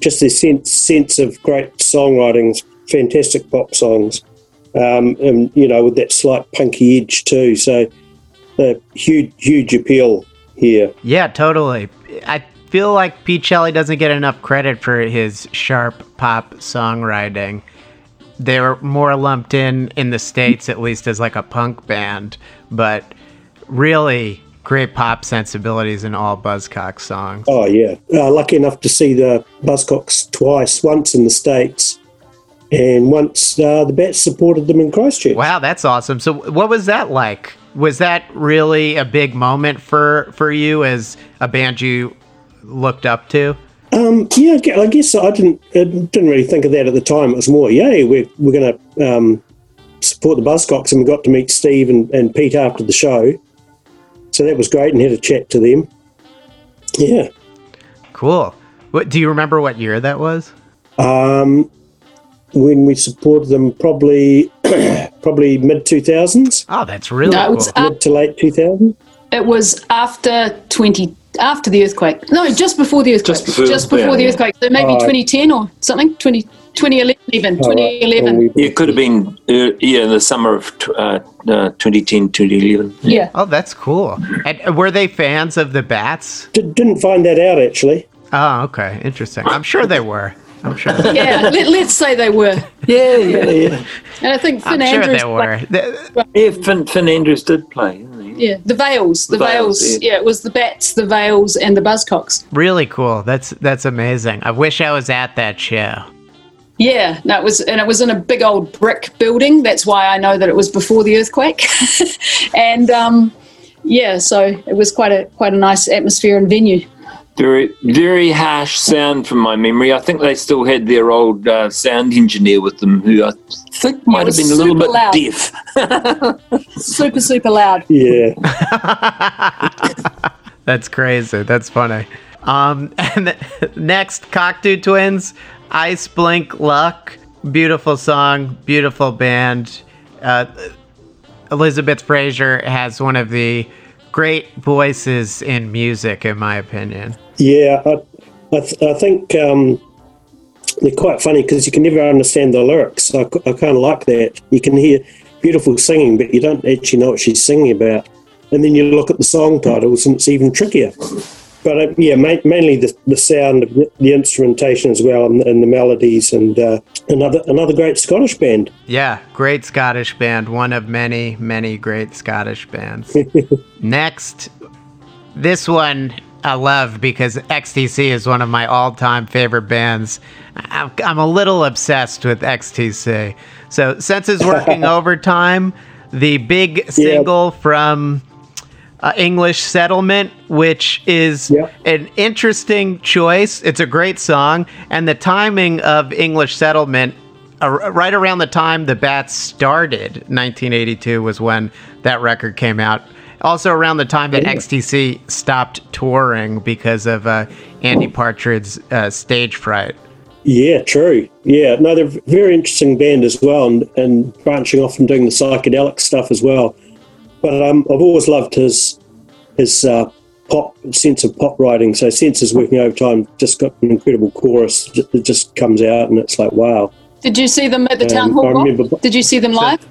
just this sense sense of great songwriting, fantastic pop songs, um, and you know with that slight punky edge too. So, uh, huge huge appeal here. Yeah, totally. I feel like Pete Shelley doesn't get enough credit for his sharp pop songwriting. They were more lumped in in the states, at least, as like a punk band, but really great pop sensibilities in all Buzzcocks songs. Oh yeah, uh, lucky enough to see the Buzzcocks twice. Once in the states, and once uh, the Bats supported them in Christchurch. Wow, that's awesome. So, what was that like? Was that really a big moment for for you as a band you looked up to? Um, yeah, I guess I didn't I didn't really think of that at the time. It was more, yay, we're we're going to um, support the Buzzcocks, and we got to meet Steve and, and Pete after the show. So that was great, and had a chat to them. Yeah, Cool. What do you remember? What year that was? um, when we supported them, probably probably mid two thousands, Oh, that's really No, it cool. was mid to late two thousand. It was after 20, after the earthquake. No, just before the earthquake. Just before, yeah. the earthquake. So maybe Oh. 2010 or something. 20, 2011 even. Oh, 2011. right. It could have been uh, yeah in the summer of tw- uh, uh, 2010, 2011. yeah. Oh, that's cool. And uh, were they fans of the Bats? D- didn't find that out actually. Oh, okay, interesting. I'm sure they were. I'm sure. Yeah, let, let's say they were. Yeah, yeah, yeah. And I think I'm Finn sure they were. The- yeah Finn, Finn Andrews did play. Yeah, the Veils, the, The Veils. Veils, yeah. yeah. it was the Bats, the Veils, and the Buzzcocks. really cool. That's that's amazing. I wish I was at that show. Yeah, no, it was, and it was in a big old brick building. That's why I know that it was before the earthquake. and um, yeah, so it was quite a quite a nice atmosphere and venue. Very, very harsh sound from my memory. I think they still had their old uh, sound engineer with them, who I think might have been a little bit loud. deaf. Super, super loud. Yeah, That's crazy. That's funny. Um, and the, next, Cocteau Twins, Ice Blink Luck. Beautiful song, beautiful band. Uh, Elizabeth Fraser has one of the great voices in music, in my opinion. yeah. I, I, th- I think um, they're quite funny because you can never understand the lyrics. I, I kind of like that. You can hear beautiful singing, but you don't actually know what she's singing about. And then you look at the song titles, and it's even trickier. But uh, yeah, ma- mainly the, the sound, the, the instrumentation as well, and, and the melodies, and uh, another another great Scottish band. Yeah, great Scottish band. One of many, many great Scottish bands. Next, this one I love because XTC is one of my all time favorite bands. I'm, I'm a little obsessed with XTC. So, since it's working overtime, the big single from uh, English Settlement, which is Yeah. an interesting choice. It's a great song, and the timing of English Settlement, uh, right around the time the Bats started, 1982 was when that record came out. Also, around the time that XTC stopped touring because of uh, Andy Partridge's uh, stage fright. Yeah, true. Yeah, no, they're a very interesting band as well, and, and branching off and doing the psychedelic stuff as well. But um, I've always loved his his uh, pop sense of pop writing. So Senses working overtime just got an incredible chorus that just comes out, and it's like wow. Did you see them at the Um, town hall? Rob? remember- Did you see them live?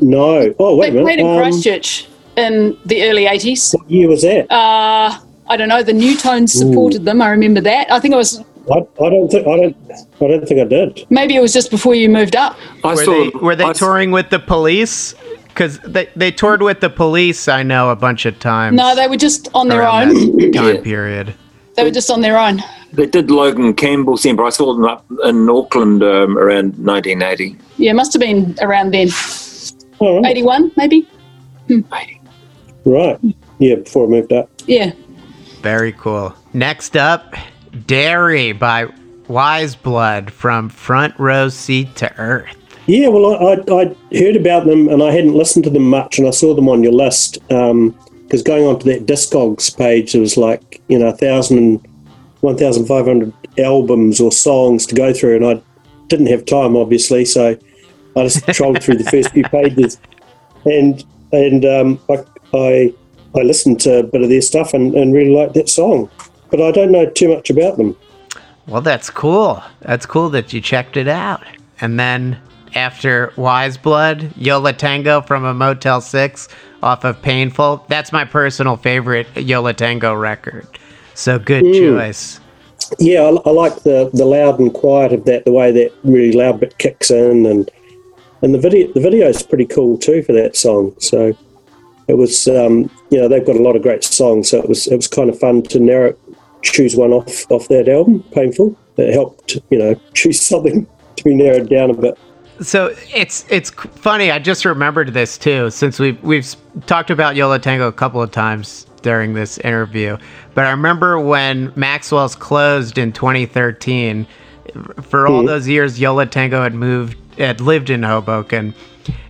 No, oh wait They a played minute. in Um, Christchurch in the early 80s. what year was that? Uh, I don't know. The New Tones supported them. I remember that. I think it was I, I don't think I don't I don't think I did. Maybe it was just before you moved up. I Were saw they, were they I s- touring with the police? Because they, they toured with the police, I know, a bunch of times. No, they were just on their own. time Yeah. period. They were just on their own. They did Logan Campbell Centre. I saw them up in Auckland um, around 1980. Yeah, must have been around then. All right. 81, maybe? Right. Yeah, before I moved up. Yeah. Very cool. Next up, Diary by Weyes Blood from Front Row Seat to Earth. Yeah, well, I, I, heard about them and I hadn't listened to them much, and I saw them on your list. Because going onto that Discogs page, there was like, you know, 1,000, 1,500 albums or songs to go through, and I didn't have time, obviously, so I just trolled through the first few pages. And and um, I, I, I listened to a bit of their stuff and, and really liked that song. But I don't know too much about them. Well, that's cool. That's cool that you checked it out. And then after Weyes Blood, Yo La Tengo from a Motel 6 off of Painful. That's my personal favorite Yo La Tengo record. So good choice. Yeah, I, I like the the loud and quiet of that. The way that really loud bit kicks in, and and the video the video is pretty cool too for that song. So it was, um, you know, they've got a lot of great songs. So it was it was kind of fun to narrow choose one off off that album. Painful. It helped, you know, choose something to be narrowed down a bit. So it's it's funny. I just remembered this too, since we've we've talked about Yo La Tengo a couple of times during this interview. But I remember when Maxwell's closed in 2013. For all mm-hmm. those years, Yo La Tengo had moved, had lived in Hoboken,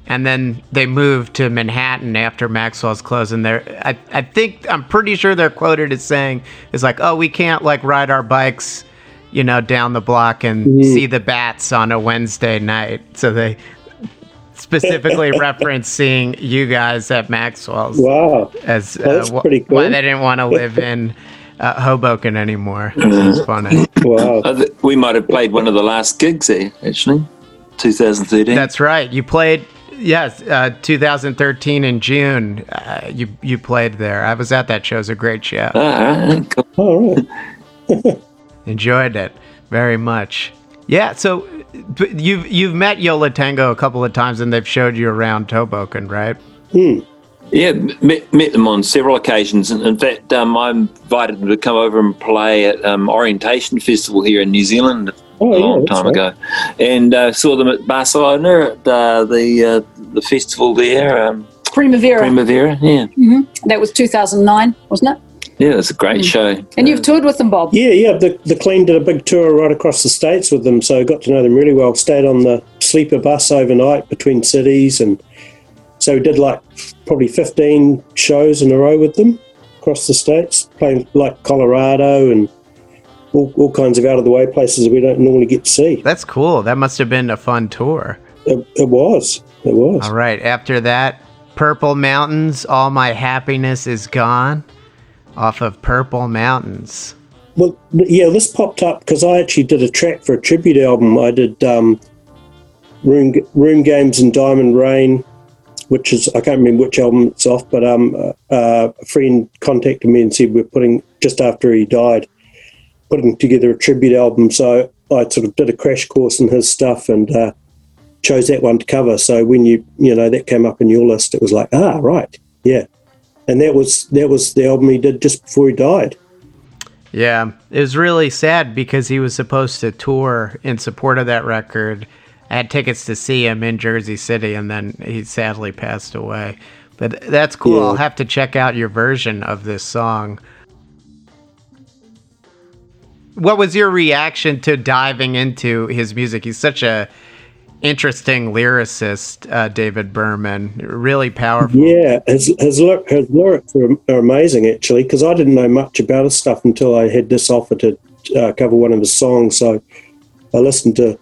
and then they moved to Manhattan after Maxwell's closed. And they're, I, I think, I'm pretty sure they're quoted as saying, "It's like, oh, we can't like ride our bikes." You know, down the block and see the bats on a Wednesday night. So they specifically reference seeing you guys at Maxwell's Wow. as Well, that's wh- pretty why they didn't want to live in uh, Hoboken anymore. It's funny. Wow. Th- we might have played one of the last gigs there, actually, 2013. That's right. You played. Yes, uh, 2013 in June, uh, you you played there. I was at that show. It was a great show. Ah, cool. All right. Enjoyed it very much. Yeah, so you've you've met Yo La Tengo a couple of times, and they've showed you around Hoboken, right? Yeah, met, met them on several occasions. And in fact, um, I invited them to come over and play at um, Orientation Festival here in New Zealand Oh, a long that's time right. ago, and uh, saw them at Barcelona at uh, the uh, the festival there, um, Primavera. Primavera. Yeah, that was 2009, wasn't it? Yeah, it's a great hmm. show. And you've toured with them, Bob. Yeah, yeah. The the Clean did a big tour right across the states with them, so I got to know them really well. Stayed on the sleeper bus overnight between cities, and so we did like probably fifteen shows in a row with them across the states, playing like Colorado and all, all kinds of out of the way places we don't normally get to see. That's cool. That must have been a fun tour. It, it was, it was. All right. After that, Purple Mountains, All My Happiness Is Gone, off of Purple Mountains. Well, yeah, this popped up because I actually did a track for a tribute album. I did um, Room Room Games and Diamond Rain, which is I can't remember which album it's off, but um, uh, a friend contacted me and said we're putting just after he died, putting together a tribute album. So I sort of did a crash course in his stuff and uh, chose that one to cover. So when you you know that came up in your list, it was like ah right, yeah, and that was that was the album he did just before he died. Yeah, it was really sad because he was supposed to tour in support of that record. I had tickets to see him in Jersey City, and then he sadly passed away. But that's cool. Yeah. I'll have to check out your version of this song. What was your reaction to diving into his music? He's such a interesting lyricist, uh, David Berman. Really powerful. Yeah, his his, ly- his lyrics are, are amazing actually because I didn't know much about his stuff until I had this offer to uh, cover one of his songs. So I listened to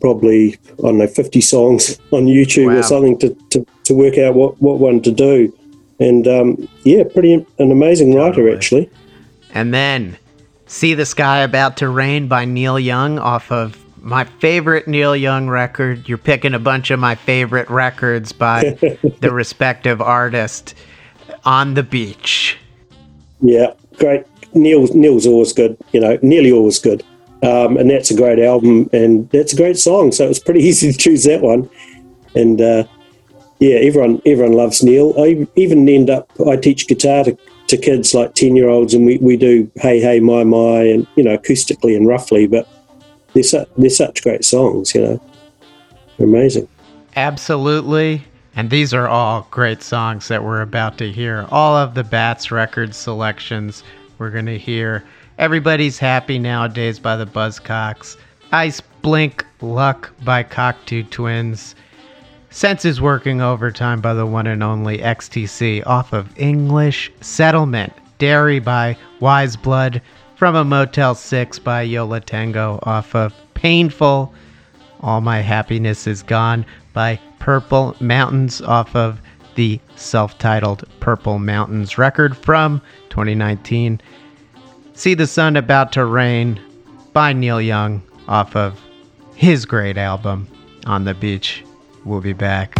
probably I don't know fifty songs on YouTube Wow. or something to, to, to work out what, what one to do. And um, yeah, pretty an amazing writer actually. And then See the Sky About to Rain by Neil Young off of my favorite Neil Young record. You're picking a bunch of my favorite records by the respective artist on the beach. Yeah, great. Neil Neil's always good. You know, nearly always good. um, and that's a great album, and that's a great song. So it was pretty easy to choose that one, and uh, yeah, everyone everyone loves Neil. I even end up I teach guitar to, to kids like ten year olds, and we, we do Hey Hey My My, and you know acoustically and roughly, but they're su- they're such great songs, you know, they're amazing. Absolutely. And these are all great songs that we're about to hear. All of the Bats record selections we're going to hear. Everybody's Happy Nowadays by the Buzzcocks. Ice Blink Luck by Cocteau Twins. Senses Working Overtime by the one and only XTC off of English Settlement. Diary by Weyes Blood. From a Motel 6 by Yo La Tengo off of Painful. All My Happiness Is Gone by Purple Mountains off of the self titled Purple Mountains record from 2019. See the Sun About to Rain by Neil Young off of his great album, On the Beach. We'll be back.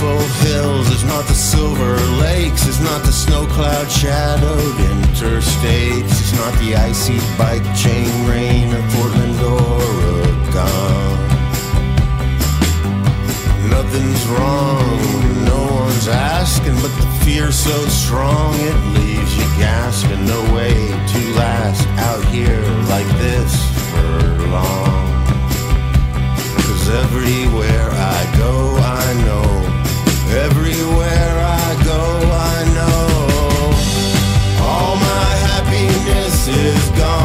purple hills, it's not the silver lakes, it's not the snow cloud shadowed interstates, it's not the icy bike chain rain of Portland, Oregon. Nothing's wrong, no one's asking, but the fear so strong it leaves you gasping. No way to last out here like this for long. Cause everywhere I go, I know Everywhere I go, I know all my happiness is gone.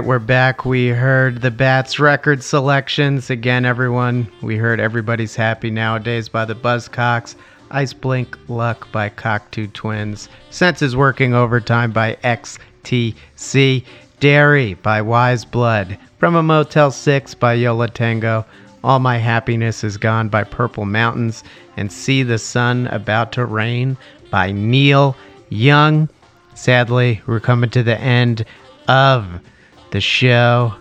Right, we're back. We heard the Bats record selections. Again, everyone, we heard Everybody's Happy Nowadays by the Buzzcocks, Ice Blink Luck by Cocteau Twins, Senses Working Overtime by XTC, Diary by Weyes Blood, From a Motel 6 by Yo La Tengo, All My Happiness Is Gone by Purple Mountains, and See the Sun About to Rain by Neil Young. Sadly, we're coming to the end of the show.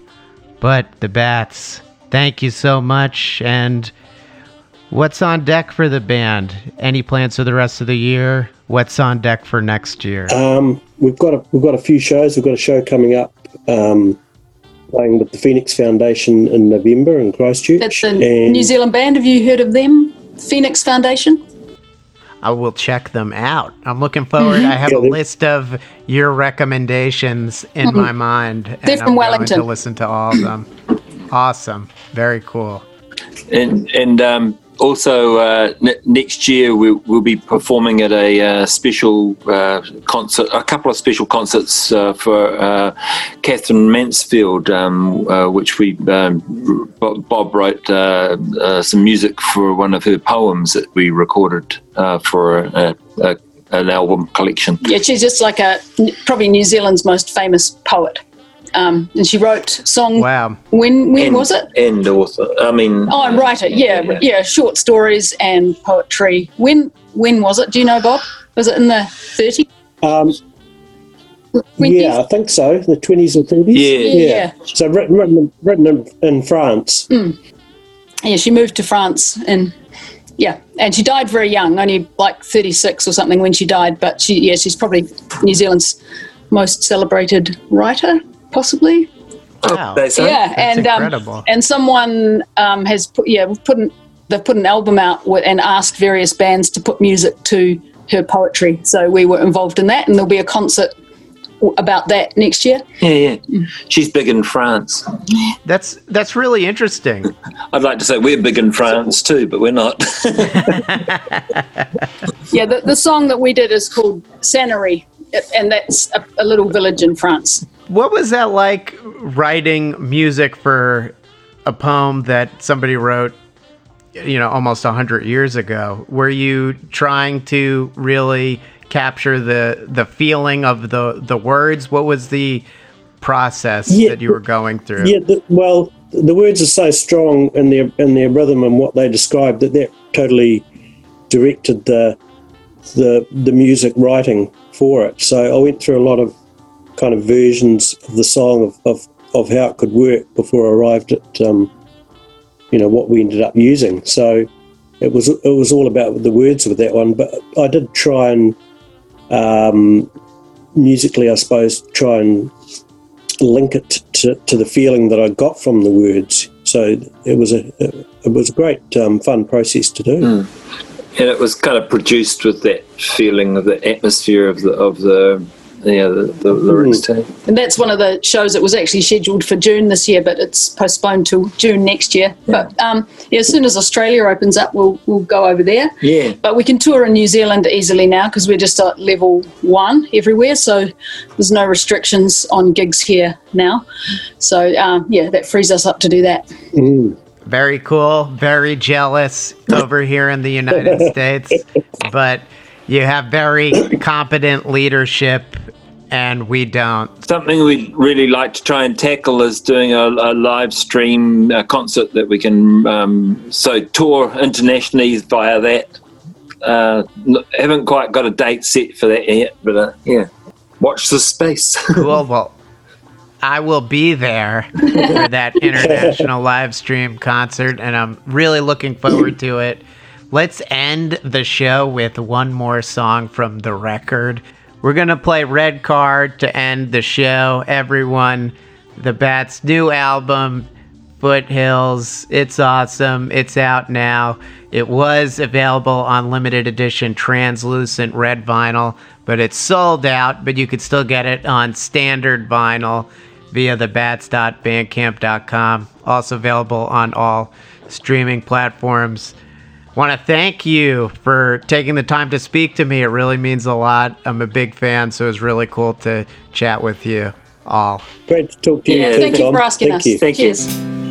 But the Bats, thank you so much. And what's on deck for the band? Any plans for the rest of the year? What's on deck for next year? Um, we've got a, we've got a few shows. We've got a show coming up, um, playing with the Phoenix Foundation in November in Christchurch. That's a and New Zealand band. Have you heard of them? Phoenix Foundation. I will check them out. I'm looking forward. Mm-hmm. I have a list of your recommendations in my mind, and Mm-hmm. They're I'm from going Wellington. to listen to all of them. awesome, very cool. And and um, also uh, ne- next year we, we'll be performing at a uh, special uh, concert, a couple of special concerts uh, for uh, Katherine Mansfield, um, uh, which we um, Bob wrote some music for one of her poems that we recorded for a, a, an album collection. Yeah, she's just like a probably New Zealand's most famous poet. Um, and she wrote song. Wow. When when And- was it? And author, I mean, Oh, and writer. Yeah, Yeah. yeah, short stories and poetry. When when was it? Do you know, Bob? Was it in the 30s? um, 20s? yeah, I think so. The twenties and thirties. Yeah. Yeah. So written written, written in, in France. Yeah, she moved to France and yeah, and she died very young, only like 36 or something when she died. But she, yeah, she's probably New Zealand's most celebrated writer, possibly. Wow. they yeah, That's and incredible. um, and someone um, has put yeah put an, they've put an album out with, and asked various bands to put music to her poetry. So we were involved in that, and there'll be a concert about that next year. Yeah, yeah. She's big in France. That's that's really interesting. I'd like to say we're big in France too, but we're not. Yeah, the, the song that we did is called Sanary, and that's a, a little village in France. What was that like writing music for a poem that somebody wrote, you know, almost 100 years ago? Were you trying to really capture the the feeling of the the words? What was the process Yeah. that you were going through? Yeah, the, well, the words are so strong in their in their rhythm and what they describe that that totally directed the the the music writing for it. So I went through a lot of kind of versions of the song of, of, of how it could work before I arrived at um, you know what we ended up using. So it was it was all about the words with that one, but I did try and um, musically, I suppose, try and link it to, to the feeling that I got from the words. So it was a it was a great um, fun process to do. and it was kind of produced with that feeling of the atmosphere of the of the yeah the, the lyrics too. And that's one of the shows that was actually scheduled for June this year, but it's postponed till June next year. But um, yeah, as soon as Australia opens up, we'll we'll go over there. Yeah. But we can tour in New Zealand easily now because we're just at level one everywhere, so there's no restrictions on gigs here now. So um, yeah, that frees us up to do that. Very cool. Very jealous over here in the United States. But you have very competent leadership, and we don't. Something we'd really like to try and tackle is doing a, a live stream uh concert that we can um, so tour internationally via that. Uh, haven't quite got a date set for that yet, but uh, yeah, watch the space. Cool. Well, I will be there for that international live stream concert, and I'm really looking forward to it. Let's end the show with one more song from the record. We're going to play Red Card to end the show. Everyone, the Bats' new album, Foothills. It's awesome. It's out now. It was available on limited edition translucent red vinyl, but it's sold out. But you could still get it on standard vinyl via the bats.bandcamp.com. Also available on all streaming platforms. Want to thank you for taking the time to speak to me. It really means a lot. I'm a big fan, so it was really cool to chat with you. all. Great to talk to you. Yeah, Thank you for asking Thank us. You. Thank you. Cheers. See